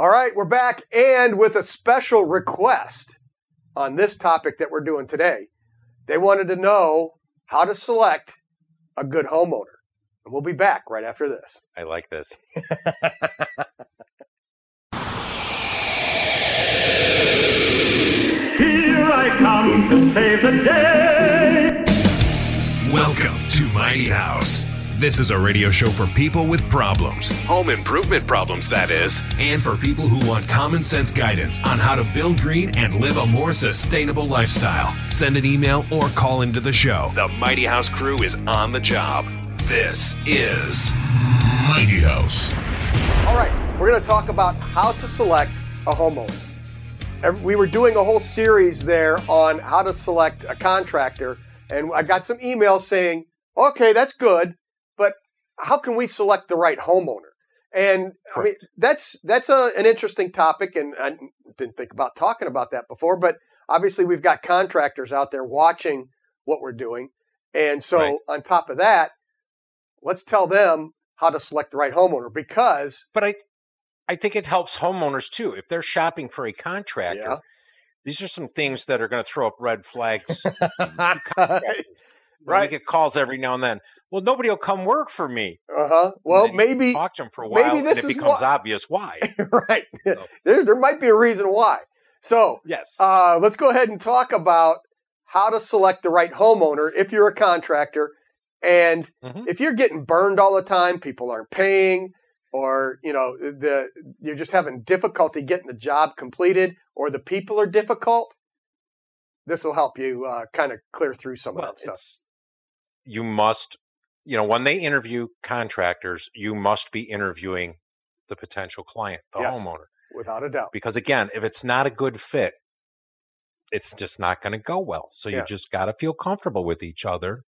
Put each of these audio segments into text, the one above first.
All right, we're back and with a special request on this topic that we're doing today. They wanted to know how to select a good homeowner. And we'll be back right after this. I like this. Here I come to save the day. Welcome to Mighty House. This is a radio show for people with problems, home improvement problems, that is, and for people who want common sense guidance on how to build green and live a more sustainable lifestyle. Send an email or call into the show. The Mighty House crew is on the job. This is Mighty House. All right, we're going to talk about how to select a homeowner. We were doing a whole series there on how to select a contractor, and I got some emails saying, okay, that's good, how can we select the right homeowner? And I mean, that's that's a, an interesting topic, and I didn't think about talking about that before. But obviously, we've got contractors out there watching what we're doing, and so Right. on top of that, let's tell them how to select the right homeowner because But I I think it helps homeowners too. If they're shopping for a contractor, Yeah. these are some things that are going to throw up red flags. right. We get calls every now and then. Well, nobody will come work for me. Uh huh. Well, maybe Talk to them for a maybe while, and this it becomes why- obvious why. right. So- there, there might be a reason why. So Yes. uh, let's go ahead and talk about how to select the right homeowner if you're a contractor, and Mhm. if you're getting burned all the time, people aren't paying, or you know the you're just having difficulty getting the job completed, or the people are difficult. This will help you uh, kind of clear through some well, of that stuff. you must, you know, when they interview contractors, you must be interviewing the potential client, the Yes. homeowner, Without a doubt. because again, if it's not a good fit, it's just not going to go well. So Yeah. you just got to feel comfortable with each other.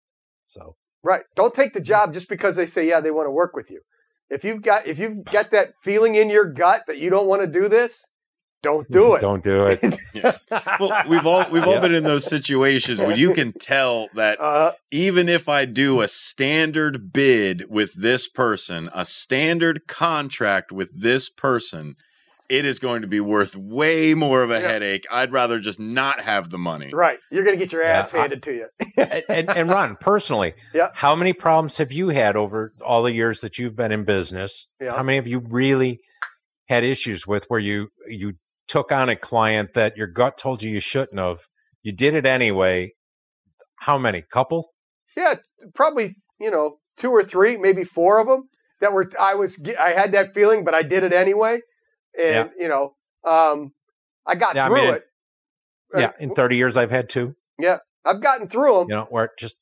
So Right. Don't take the job just because they say, yeah, they want to work with you. If you've got if you've got that feeling in your gut that you don't want to do this, don't do it. Don't do it. Well, we've all we've all Yeah. been in those situations where you can tell that uh, even if I do a standard bid with this person, a standard contract with this person, it is going to be worth way more of a Yeah. headache. I'd rather just not have the money. right. You're gonna get your Yeah, ass I- handed to you. and, and, and Ron, personally, Yeah. how many problems have you had over all the years that you've been in business? Yeah. How many of you really had issues with where you you took on a client that your gut told you you shouldn't have? You did it anyway. How many? Couple? Yeah, probably, you know, two or three, maybe four of them that were I was I had that feeling, but I did it anyway. And, you know, um I got Yeah, I through mean, it. Yeah. In 30 years, I've had two. Yeah. I've gotten through them. You know, where it just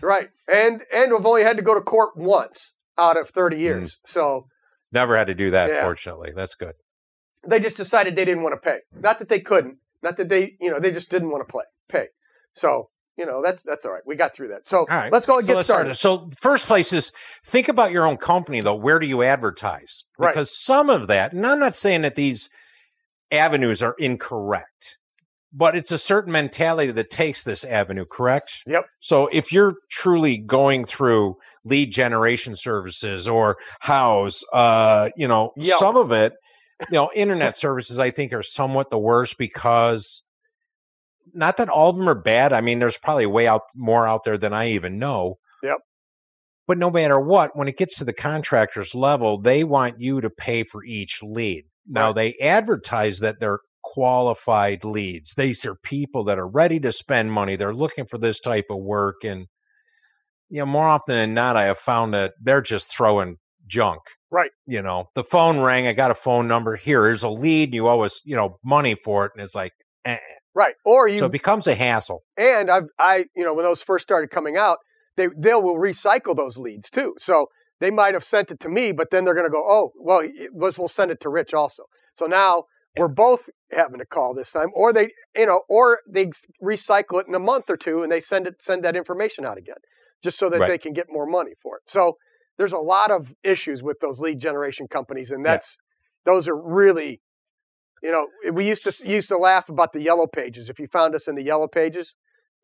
Right. And and I've only had to go to court once out of 30 Mm. years. So never had to do that. Yeah. Fortunately, that's good. They just decided they didn't want to pay. Not that they couldn't, not that they, you know, they just didn't want to play, pay. So, you know, that's that's all right. We got through that. So right. let's go and so get started. So first place is think about your own company though. Where do you advertise? Right. Because some of that, and I'm not saying that these avenues are incorrect, but it's a certain mentality that takes this avenue, correct? Yep. So if you're truly going through lead generation services or house, uh, you know, Yelp. some of it, you know, internet services I think are somewhat the worst because not that all of them are bad. I mean, there's probably way out more out there than I even know. Yep. But no matter what, when it gets to the contractor's level, they want you to pay for each lead. Now Right. they advertise that they're qualified leads. These are people that are ready to spend money. They're looking for this type of work. And you know, more often than not, I have found that they're just throwing junk. Right. You know, the phone rang, I got a phone number. Here, here's a lead, you owe us, you know, money for it. And it's like, eh. Right. Or you so it becomes a hassle. and I've I you know when those first started coming out, they they will recycle those leads too. So they might have sent it to me, but then they're going to go, oh well, let's we'll send it to Rich also. So now we're both having to call this time, or they you know, or they recycle it in a month or two and they send it send that information out again, just so that Right. they can get more money for it. So there's a lot of issues with those lead generation companies, and Yeah. that's those are really you know, we used to used to laugh about the yellow pages. If you found us in the yellow pages,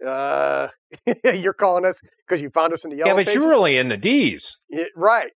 uh, you're calling us because you found us in the yellow yeah, but pages. you're really in the D's. Yeah, right.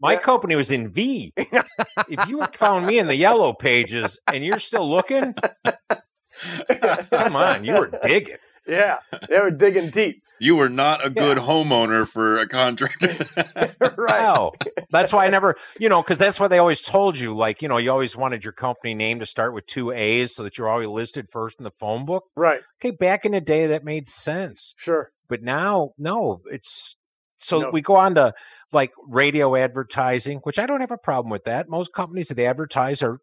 My Yeah. company was in V. if you found me in the yellow pages and you're still looking, come on, you were digging. Yeah, they were digging deep. You were not a good homeowner for a contractor. right. No, that's why I never, you know, because that's what they always told you. Like, you know, you always wanted your company name to start with two A's so that you're always listed first in the phone book. Right. Okay, back in the day, that made sense. Sure. But now, no, it's so No. we go on to like radio advertising, which I don't have a problem with that. Most companies that advertise are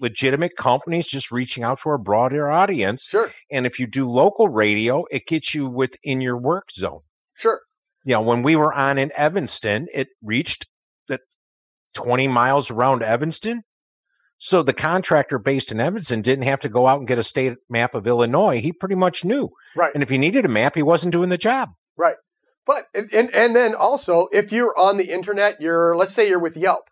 legitimate companies just reaching out to a broader audience. Sure. And if you do local radio, it gets you within your work zone. Sure. You know, when we were on in Evanston, it reached that 20 miles around Evanston. So the contractor based in Evanston didn't have to go out and get a state map of Illinois. He pretty much knew. Right. And if he needed a map, he wasn't doing the job. Right. But and, and and then also if you're on the internet, you're let's say you're with Yelp.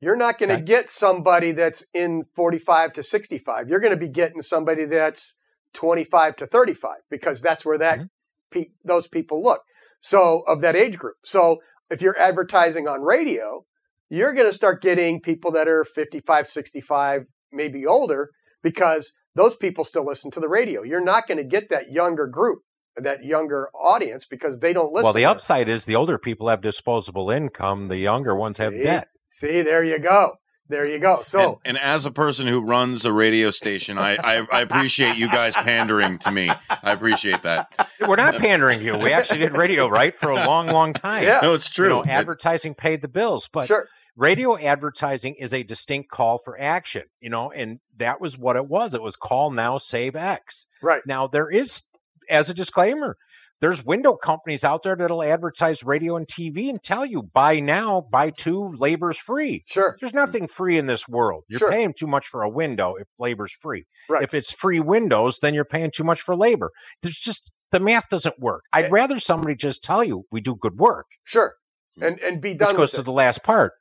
You're not going to get somebody that's in 45 to 65. You're going to be getting somebody that's 25 to 35 because that's where that Mhm. pe- those people look. So of that age group. So if you're advertising on radio, you're going to start getting people that are 55, 65, maybe older because those people still listen to the radio. You're not going to get that younger group, that younger audience because they don't listen. well, the upside is the older people have disposable income, the younger ones have debt. See, there you go. There you go. So and, and as a person who runs a radio station, I, I, I appreciate you guys pandering to me. I appreciate that. We're not pandering you. We actually did radio right for a long, long time. Yeah. No, it's You true. know, It- advertising paid the bills, but sure. radio advertising is a distinct call for action, you know, and that was what it was. It was call now, save X. Right. Now, there is, as a disclaimer, there's window companies out there that'll advertise radio and TV and tell you buy now, buy two, labor's free. Sure. There's nothing free in this world. You're Sure. paying too much for a window if labor's free. Right. If it's free windows, then you're paying too much for labor. There's just the math doesn't work. Eh. I'd rather somebody just tell you we do good work, Sure. And and be which done goes with to it. the last part,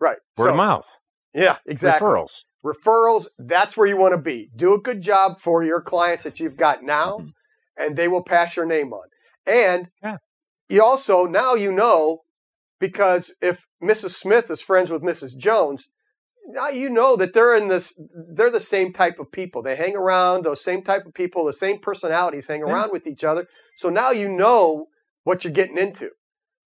right. word So, of mouth, Yeah, exactly. referrals. referrals that's where you want to be do a good job for your clients that you've got now Mhm. And they will pass your name on and Yeah. you also now you know because if mrs smith is friends with mrs jones now you know that they're in this they're the same type of people they hang around those same type of people the same personalities hang Yeah. around with each other so now you know what you're getting into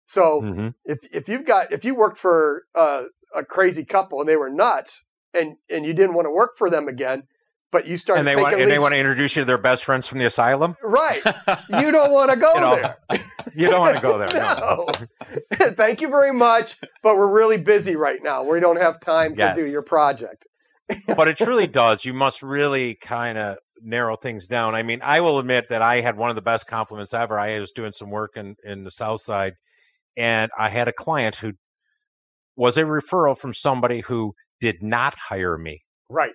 so Mhm. if if you've got if you worked for uh, a crazy couple and they were nuts and and you didn't want to work for them again, but you start And they want and they want to introduce you to their best friends from the asylum. right, you don't want to go You know, there. You don't want to go there. No. no. Thank you very much, but we're really busy right now. We don't have time to do your project. but it truly does. You must really kind of narrow things down. I mean, I will admit that I had one of the best compliments ever. I was doing some work in, in the South Side, and I had a client who was a referral from somebody who did not hire me Right.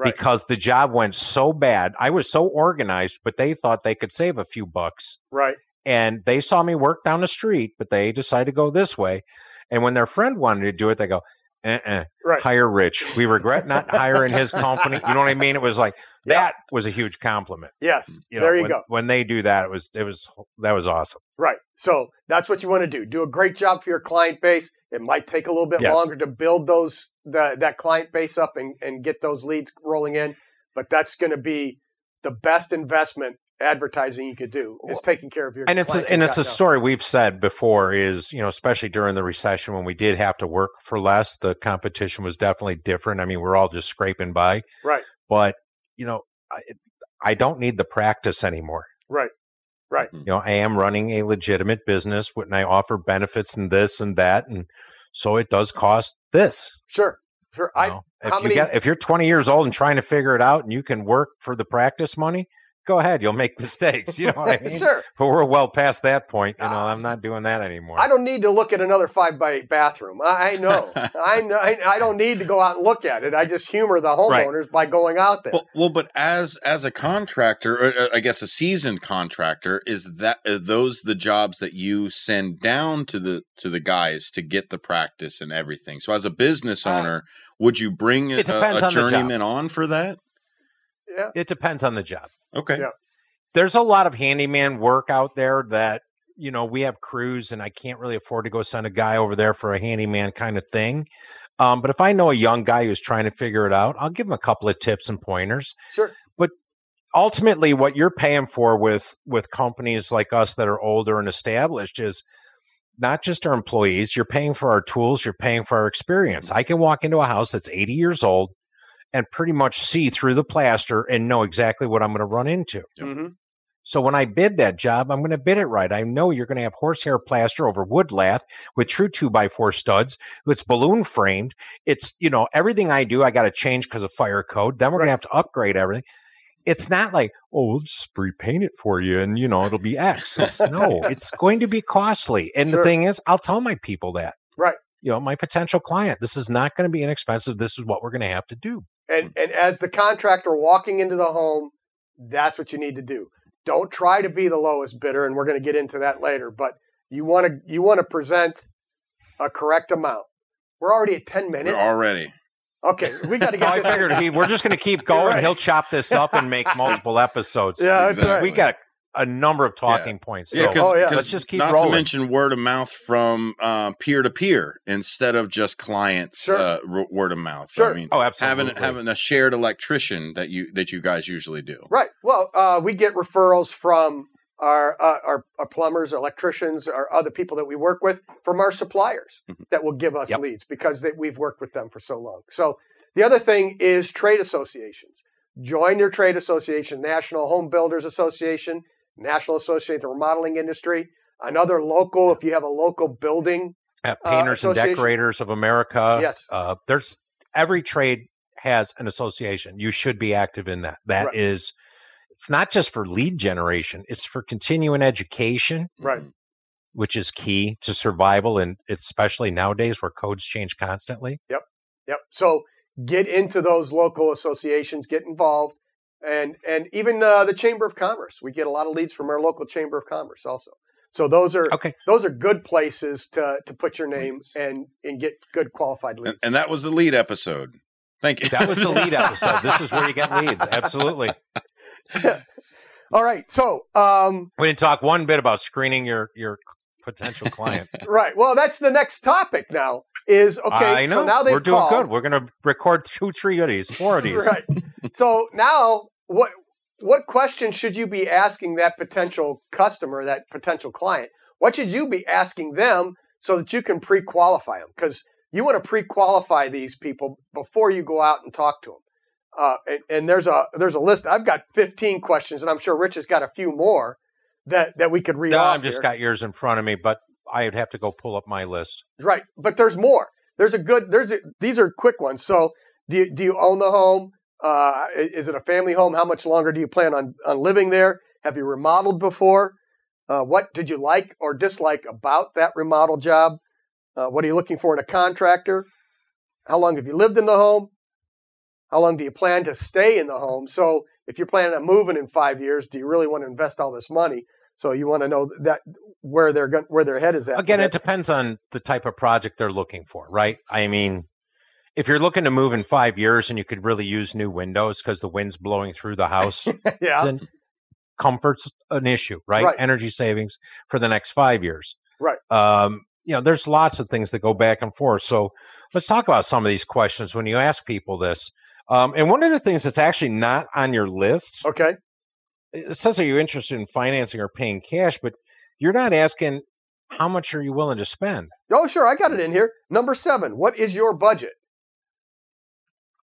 Right. because the job went so bad. I was so organized, but they thought they could save a few bucks. Right. And they saw me work down the street, but they decided to go this way. And when their friend wanted to do it, they go, uh-uh, Right. hire Rich. We regret not hiring his company. You know what I mean? It was like Yeah. that was a huge compliment. Yes. You know, there you when, go. When they do that, it was it was that was awesome. Right. So that's what you want to do. Do a great job for your client base. It might take a little bit Yes. longer to build those the, that client base up and, and get those leads rolling in, but that's going to be the best investment advertising you could do is taking care of your And it's a, and you've it's got a now. story we've said before is you know especially during the recession when we did have to work for less, the competition was definitely different. I mean, we're all just scraping by, Right. but you know, I, I don't need the practice anymore. Right. Right. Mm-hmm. you know i am running a legitimate business and i offer benefits and this and that and so it does cost this Sure. Sure. you I know? if you many- get if you're 20 years old and trying to figure it out and you can work for the practice money go ahead you'll make mistakes you know what i mean sure. but we're well past that point you know Ah. i'm not doing that anymore I don't need to look at another five by eight bathroom. I, I know. I know. I, I don't need to go out and look at it. I just humor the Right. homeowners by going out there. Well, well, but as as a contractor, or uh, I guess a seasoned contractor, is that are those the jobs that you send down to the to the guys to get the practice and everything? So, as a business Uh, owner, would you bring a, it depends a on journeyman on for that? yeah. it depends on the job Okay, Yeah. there's a lot of handyman work out there that you know, we have crews and I can't really afford to go send a guy over there for a handyman kind of thing. Um, but if I know a young guy who's trying to figure it out, I'll give him a couple of tips and pointers. Sure. But ultimately what you're paying for with with companies like us that are older and established is not just our employees, you're paying for our tools, you're paying for our experience. I can walk into a house that's 80 years old and pretty much see through the plaster and know exactly what I'm going to run into. Mhm. So when I bid that job, I'm going to bid it right. I know you're going to have horsehair plaster over wood lath with true two by four studs. It's balloon framed. It's, you know, everything I do, I got to change because of fire code. Then we're going to have to upgrade everything. It's not like, oh, we'll just repaint it for you and, you know, it'll be X. It's no, it's going to be costly. And the thing is, I'll tell my people that. Right. You know, my potential client, this is not going to be inexpensive. This is what we're going to have to do. And and as the contractor walking into the home, that's what you need to do. Don't try to be the lowest bidder, and we're going to get into that later. But you want to you want to present a correct amount. We're already at ten We're minutes. already. Okay, we got to Oh, get. I figured he, we're just going to keep going. right. He'll chop this up and make multiple episodes. Yeah, that's Because right. we got a number of talking points. So Yeah, because Oh, yeah. let's just keep not rolling. to mention word of mouth from peer to peer instead of just clients Sure. uh, r- word of mouth. Sure. I mean, oh, absolutely. having having a shared electrician that you that you guys usually do. Right. Well, uh, we get referrals from our, uh, our our plumbers, electricians, or other people that we work with from our suppliers Mhm. that will give us Yep. leads because they, we've worked with them for so long. So the other thing is trade associations. Join your trade association, National Home Builders Association, National Association of Remodeling Industry, another local. If you have a local building, Uh, Painters and. Decorators of America. Yes. Uh, there's every trade has an association. You should be active in that. That Right. is, it's not just for lead generation. It's for continuing education, right? which is key to survival, and especially nowadays where codes change constantly. Yep. Yep. So get into those local associations, get involved, and and even uh, the Chamber of Commerce. We get a lot of leads from our local Chamber of Commerce also. So those are Okay. those are good places to to put your name and and get good qualified And, leads. and that was the lead episode. Thank you. That was the lead episode. This is where you get leads. Absolutely. All right. So um, We didn't talk one bit about screening your your potential client. right. Well, that's the next topic now. Is okay. I know. So now they We're doing good. We're going to record two, three of these, four of these. right. So now, what what questions should you be asking that potential customer, that potential client? What should you be asking them so that you can pre-qualify them? Because you want to pre-qualify these people before you go out and talk to them. Uh, and, and there's a there's a list. I've got 15 questions, and I'm sure Rich has got a few more that that we could read No, I've just here. got yours in front of me, but I'd have to go pull up my list. Right, but there's more. There's a good. There's a, these are quick ones. So, do you, do you own the home? Uh, is it a family home? How much longer do you plan on on living there? Have you remodeled before? Uh, what did you like or dislike about that remodel job? Uh, what are you looking for in a contractor? How long have you lived in the home? How long do you plan to stay in the home? So, if you're planning on moving in five years, do you really want to invest all this money? So, you want to know that where they're going, where their head is at. Again, it depends on the type of project they're looking for, right? I mean, if you're looking to move in five years and you could really use new windows because the wind's blowing through the house, yeah, then comfort's an issue, right? Right. Energy savings for the next five years. Right. Um, you know, there's lots of things that go back and forth. So let's talk about some of these questions when you ask people this. Um, and one of the things that's actually not on your list, okay. It says, Are you're interested in financing or paying cash? But you're not asking, How much are you willing to spend? Oh, sure, I got it in here. Number seven. What is your budget?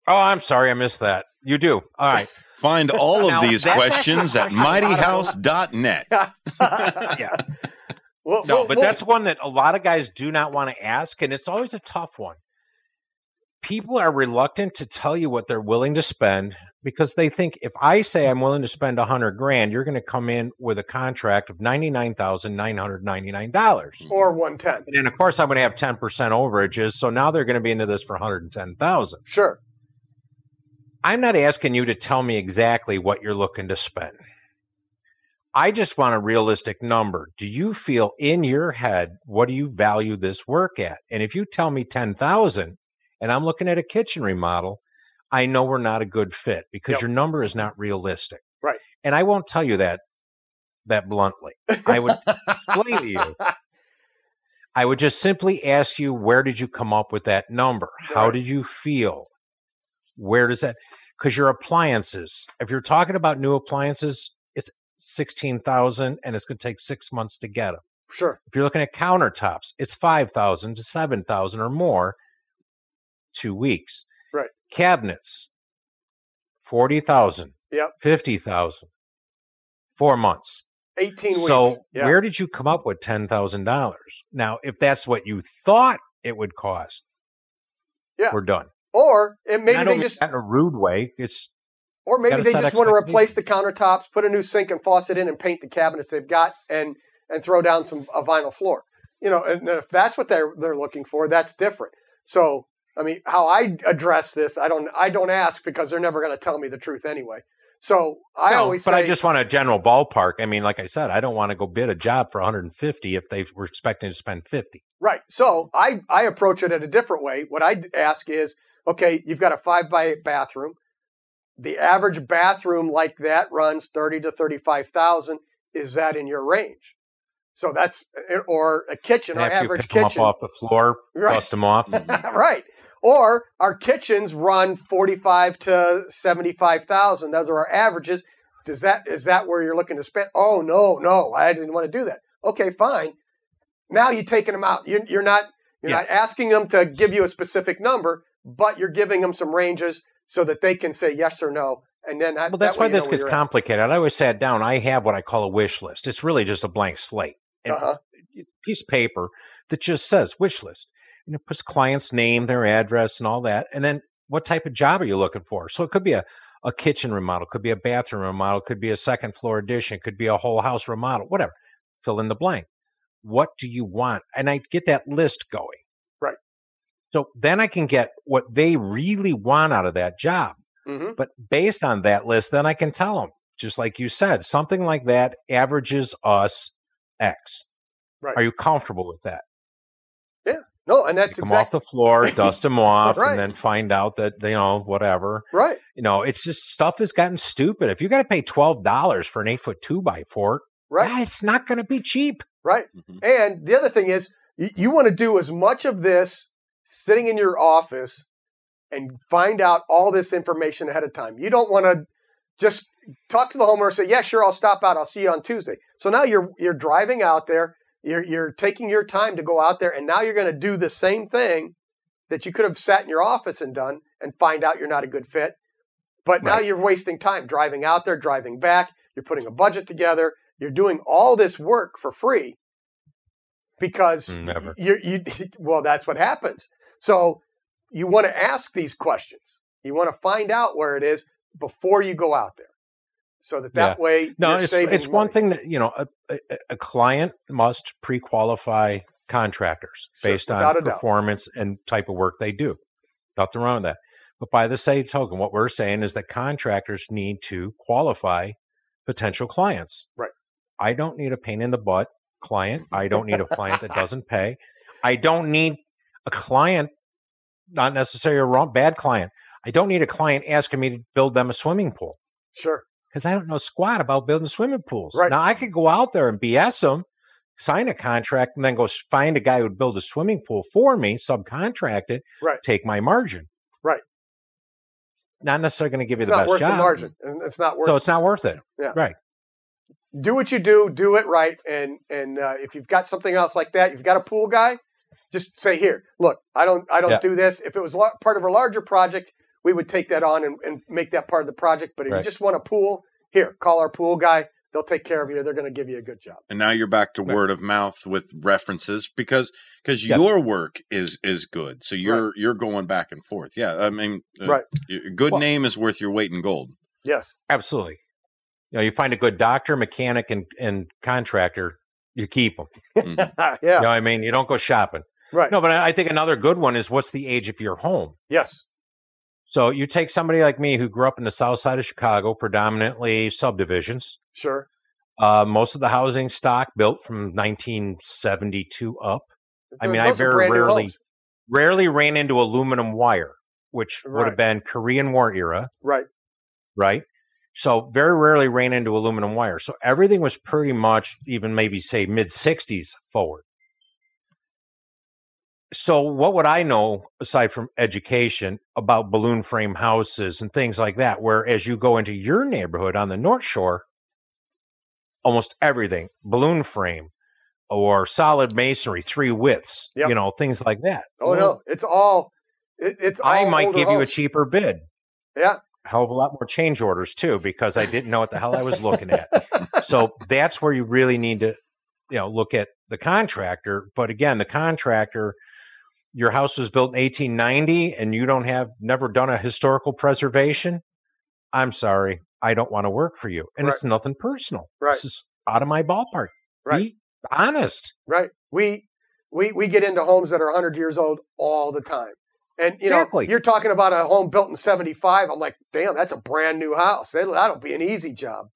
Oh, I'm sorry, I missed that. You do. All right. Find all Now, of these that's actually a questions at question a lot of- mightyhouse.net. Yeah. Well, No, well, but well, that's one that a lot of guys do not want to ask, and it's always a tough one. People are reluctant to tell you what they're willing to spend because they think if I say I'm willing to spend a hundred grand, you're going to come in with a contract of ninety nine thousand nine hundred ninety nine dollars, or mm-hmm. one ten. and then of course I'm going to have ten percent overages. So now they're going to be into this for one hundred and ten thousand. Sure. I'm not asking you to tell me exactly what you're looking to spend. I just want a realistic number. Do you feel in your head what do you value this work at? And if you tell me 10,000 and I'm looking at a kitchen remodel, I know we're not a good fit because Yep. your number is not realistic. Right. And I won't tell you that that bluntly. I would explain to you. I would just simply ask you, where did you come up with that number? How Right. did you feel? Where does that? Because your appliances, if you're talking about new appliances, it's sixteen thousand, and it's going to take six months to get them. Sure. If you're looking at countertops, it's five thousand to seven thousand or more, two weeks. Cabinets, forty thousand. Yep. Fifty thousand. Four months. 18 weeks. So where did you come up with ten thousand dollars? Now, if that's what you thought it would cost, Yeah. we're done. or it maybe they just in a rude way. It's or maybe they just want to replace the countertops, put a new sink and faucet in and paint the cabinets they've got and and throw down some a vinyl floor. You know, and if that's what they're they're looking for, that's different. So, I mean, how I address this, I don't I don't ask because they're never going to tell me the truth anyway. So, I No, always but say I just want a general ballpark. I mean, like I said, I don't want to go bid a job for 150 if they were expecting to spend 50. Right. So I, I approach it in a different way. What I ask is, okay, you've got a five by eight bathroom. The average bathroom like that runs thirty to thirty-five thousand. Is that in your range? So that's or a kitchen. And Our after you average pick them up kitchen, off the floor, Right. dust them off. right? Or our kitchens run forty-five to seventy-five thousand. Those are our averages. Does that is that where you're looking to spend? Oh no, no, I didn't want to do that. Okay, fine. Now you're taking them out. You're, you're not you're Yeah. not asking them to give you a specific number, but you're giving them some ranges so that they can say yes or no. And then that, Well, that's that why this gets you're at. complicated. I always sat down. I have what I call a wish list. It's really just a blank slate, and Uh-huh. piece of paper that just says wish list. And it puts client's name, their address, and all that. And then what type of job are you looking for? So it could be a, a kitchen remodel, could be a bathroom remodel, could be a second floor addition, could be a whole house remodel, whatever. Fill in the blank. What do you want? And I get that list going. Right. So then I can get what they really want out of that job. Mhm. But based on that list, then I can tell them, just like you said, something like that averages us X. Right. Are you comfortable with that? No, and that's You come off the floor, dust them off, Right. and then find out that you know whatever. right. You know, it's just stuff has gotten stupid. If you got to pay twelve dollars for an eight foot two by four, Right. ah, it's not going to be cheap. Right. Mhm. And the other thing is, you, you want to do as much of this sitting in your office and find out all this information ahead of time. You don't want to just talk to the homeowner and say, "Yeah, sure, I'll stop out. I'll see you on Tuesday." So now you're you're driving out there. You're you're taking your time to go out there, and now you're going to do the same thing that you could have sat in your office and done, and find out you're not a good fit. But now you're wasting time driving out there, driving back. You're putting a budget together. You're doing all this work for free because Mm, never. you you well that's what happens. So you want to ask these questions. You want to find out where it is before you go out there, so that that way No, it's it's one thing that you know a, a, client must pre-qualify contractors Sure, based on a doubt. performance and type of work they do. Nothing wrong with that. But by the same token, what we're saying is that contractors need to qualify potential clients. Right. I don't need a pain in the butt client. I don't need a client that doesn't pay. I don't need a client, not necessarily a wrong, bad client. I don't need a client asking me to build them a swimming pool Sure, because I don't know squat about building swimming pools. Right. Now I could go out there and BS them, sign a contract, and then go find a guy who'd build a swimming pool for me, subcontract it, Right. take my margin. Right. Not necessarily going to give you it's the best job. the margin, and it's not worth. So it's not worth it. Yeah. Right. Do what you do, do it right, and and uh, if you've got something else like that, you've got a pool guy, just say here, look, I don't I don't Yeah. do this. If it was part of a larger project, we would take that on and, and make that part of the project. But if Right. you just want a pool, here, call our pool guy. They'll take care of you. They're going to give you a good job. and now you're back to Right. word of mouth with references because because Yes. your work is is good so you're you're going back and forth yeah i mean uh, Right. good Well- name is worth your weight in gold Yes, Absolutely. You know, you find a good doctor, mechanic, and, and contractor, you keep them. Mhm. yeah, You know what I mean? You don't go shopping. right. No, but I I think another good one is what's the age of your home? Yes, So you take somebody like me who grew up in the south side of Chicago, predominantly subdivisions. sure. Uh, most of the housing stock built from 1972 up. I mean, I Those very rarely- Rarely ran into aluminum wire, which would have been Korean War era, Right. right? So very rarely ran into aluminum wire. So everything was pretty much even maybe say mid 60s forward. So what would I know aside from education about balloon frame houses and things like that? Where as you go into your neighborhood on the North Shore, almost everything balloon frame or solid masonry, three widths, Yep. you know, things like that. Oh no, it's all. It, it's. I all might give you a cheaper bid. Yeah. hell of a lot more change orders too because I didn't know what the hell I was looking at. so that's where you really need to, you know, look at the contractor. But again, the contractor, your house was built in 1890 and you don't have never done a historical preservation. I'm sorry, I don't want to work for you. And it's nothing personal. Right. This is out of my ballpark. Right. Be honest. Right. We we we get into homes that are 100 years old all the time. And you Exactly. know, you're talking about a home built in 75. I'm like, damn, that's a brand new house. That'll, that'll be an easy job.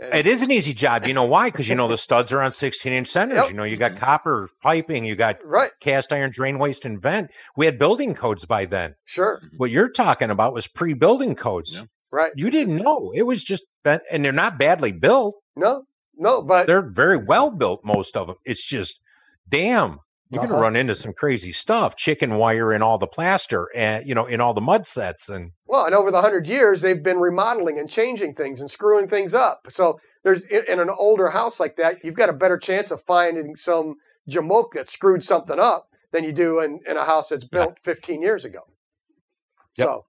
And- It is an easy job. You know why? Because you know the studs are on 16 inch centers. Yep. You know, you got mm-hmm. copper piping, you got Right. cast iron drain waste and vent. We had building codes by then. Sure. Mm-hmm. What you're talking about was pre building codes. Yeah. Right. You didn't know. It was just, bent- and they're not badly built. No. No. But They're very well built, most of them. It's just, damn, you're going Uh-huh. to run into some crazy stuff. Chicken wire in all the plaster and, you know, in all the mud sets. And Well, and over the hundred years, they've been remodeling and changing things and screwing things up. So there's in, an older house like that, you've got a better chance of finding some jamoke that screwed something up than you do in, in a house that's built 15 years ago. Yep. So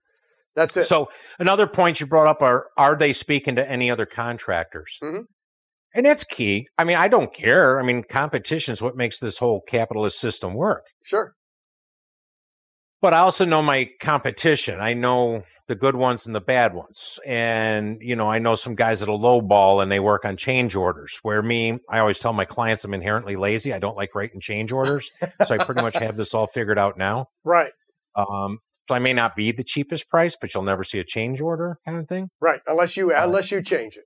that's it. So another point you brought up are are they speaking to any other contractors? Mhm. And that's key. I mean, I don't care. I mean, competition is what makes this whole capitalist system work. sure. But I also know my competition. I know the good ones and the bad ones. And, you know, I know some guys that'll lowball and they work on change orders. Where me, I always tell my clients I'm inherently lazy. I don't like writing change orders. so I pretty much have this all figured out now. Right. Um, so I may not be the cheapest price, but you'll never see a change order kind of thing. Right. Unless you Uh, unless you change it.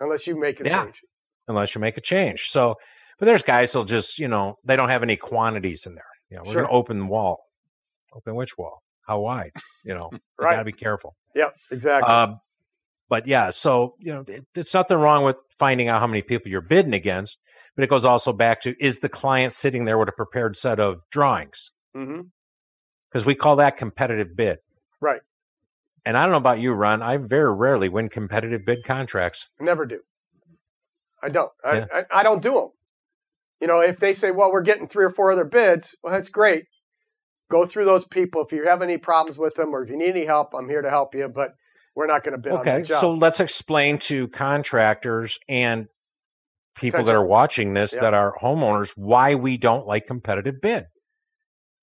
Unless you make a Yeah. change. Unless you make a change. So, but there's guys who'll just, you know, they don't have any quantities in there. You know, we're Sure. going to open the wall. Open which wall? How wide? You know, you Right. got to be careful. Yep. Exactly. Um, but yeah, so, you know, it, it's nothing wrong with finding out how many people you're bidding against, but it goes also back to is the client sitting there with a prepared set of drawings? Because we call that competitive bid. Right. And I don't know about you, Ron. I very rarely win competitive bid contracts. Never do. I don't. I, Yeah. I, I don't do them. You know, if they say, well, we're getting three or four other bids, well, that's great. Go through those people. If you have any problems with them or if you need any help, I'm here to help you, but we're not going to bid on Okay, that job. so let's explain to contractors and people that are watching this Yeah. that are homeowners why we don't like competitive bid.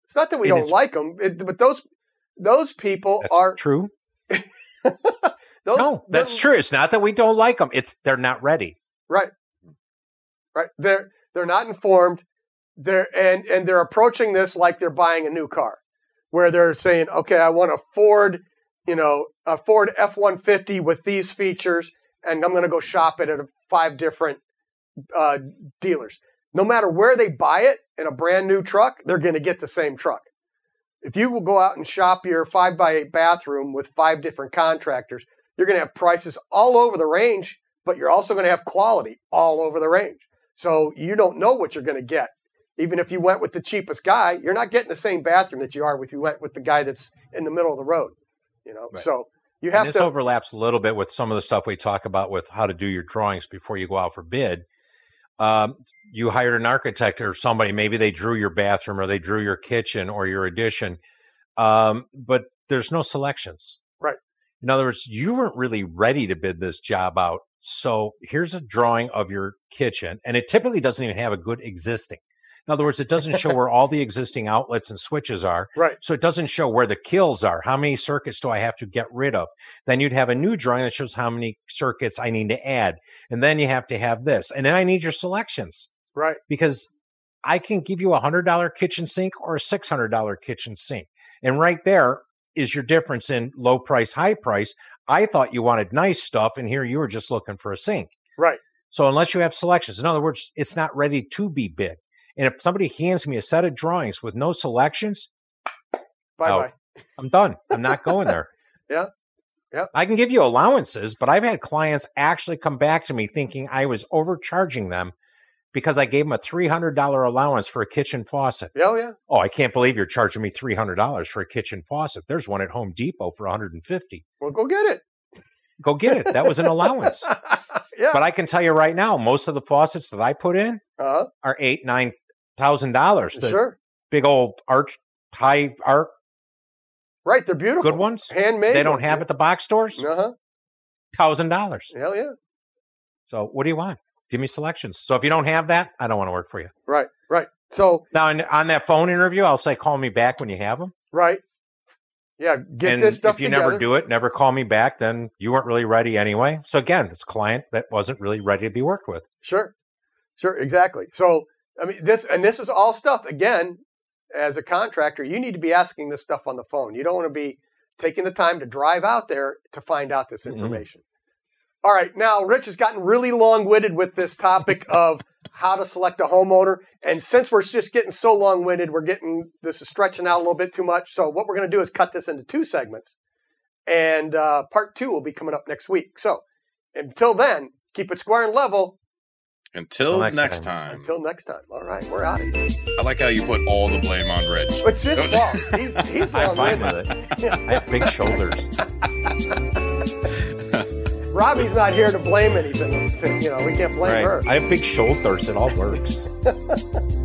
it's not that we and don't like them, it, but those those people That's are true. those, No, that's true. It's not that we don't like them; it's they're not ready. Right. Right. They're they're not informed. They're and and they're approaching this like they're buying a new car, where they're saying, "Okay, I want a Ford, you know, a Ford F one fifty with these features, and I'm going to go shop it at five different uh, dealers. No matter where they buy it in a brand new truck, they're going to get the same truck. If you will go out and shop your five by eight bathroom with five different contractors, you're going to have prices all over the range but you're also going to have quality all over the range. So you don't know what you're going to get. Even if you went with the cheapest guy, you're not getting the same bathroom that you are if you went with the guy that's in the middle of the road. You know, Right. so you And have this to. overlaps a little bit with some of the stuff we talk about with how to do your drawings before you go out for bid. Um, you hired an architect or somebody, maybe they drew your bathroom or they drew your kitchen or your addition, um, but there's no selections. Right. In other words, you weren't really ready to bid this job out. So here's a drawing of your kitchen, and it typically doesn't even have a good existing. In other words, it doesn't show where all the existing outlets and switches are. right. So it doesn't show where the kills are. How many circuits do I have to get rid of? Then you'd have a new drawing that shows how many circuits I need to add. And then you have to have this. And then I need your selections Right. because I can give you a $100 kitchen sink or a $600 kitchen sink. And right there is your difference in low price, high price. I thought you wanted nice stuff, and here you were just looking for a sink. Right. So unless you have selections, in other words, it's not ready to be bid. And if somebody hands me a set of drawings with no selections, Bye Oh. bye. I'm done. I'm not going there. Yeah. Yep. I can give you allowances, but I've had clients actually come back to me thinking I was overcharging them because I gave them a $300 allowance for a kitchen faucet. Oh, yeah. Oh, I can't believe you're charging me $300 for a kitchen faucet. There's one at Home Depot for 150. Well, go get it. Go get it. That was an allowance. yeah. But I can tell you right now, most of the faucets that I put in uh-huh. are eight, nine thousand dollars. Sure. big old arch high art Right. They're beautiful. good ones. Handmade. They don't have yeah. at the box stores. Uh huh. Thousand dollars. Hell yeah. So what do you want? Give me selections. So if you don't have that, I don't want to work for you. Right. Right. So Now in, on that phone interview, I'll say call me back when you have them. right. Yeah. Get and this stuff if you together. never do it, never call me back, then you weren't really ready anyway. So again, it's a client that wasn't really ready to be worked with. Sure. Sure. Exactly. So I mean this and this is all stuff again. As a contractor, you need to be asking this stuff on the phone. You don't want to be taking the time to drive out there to find out this Mhm. information. All right, now Rich has gotten really long-winded with this topic of how to select a homeowner, and since we're just getting so long-winded, we're getting this is stretching out a little bit too much. So what we're going to do is cut this into two segments, and uh, part two will be coming up next week. So until then, keep it square and level. Until Till next, next time. Until next time. All right, we're out of here. I like how you put all the blame on Rich. It's his fault. He's, he's I'm fine with it. I have big shoulders. Robbie's not here to blame anything. You know, we can't blame Right. her. I have big shoulders. It all works.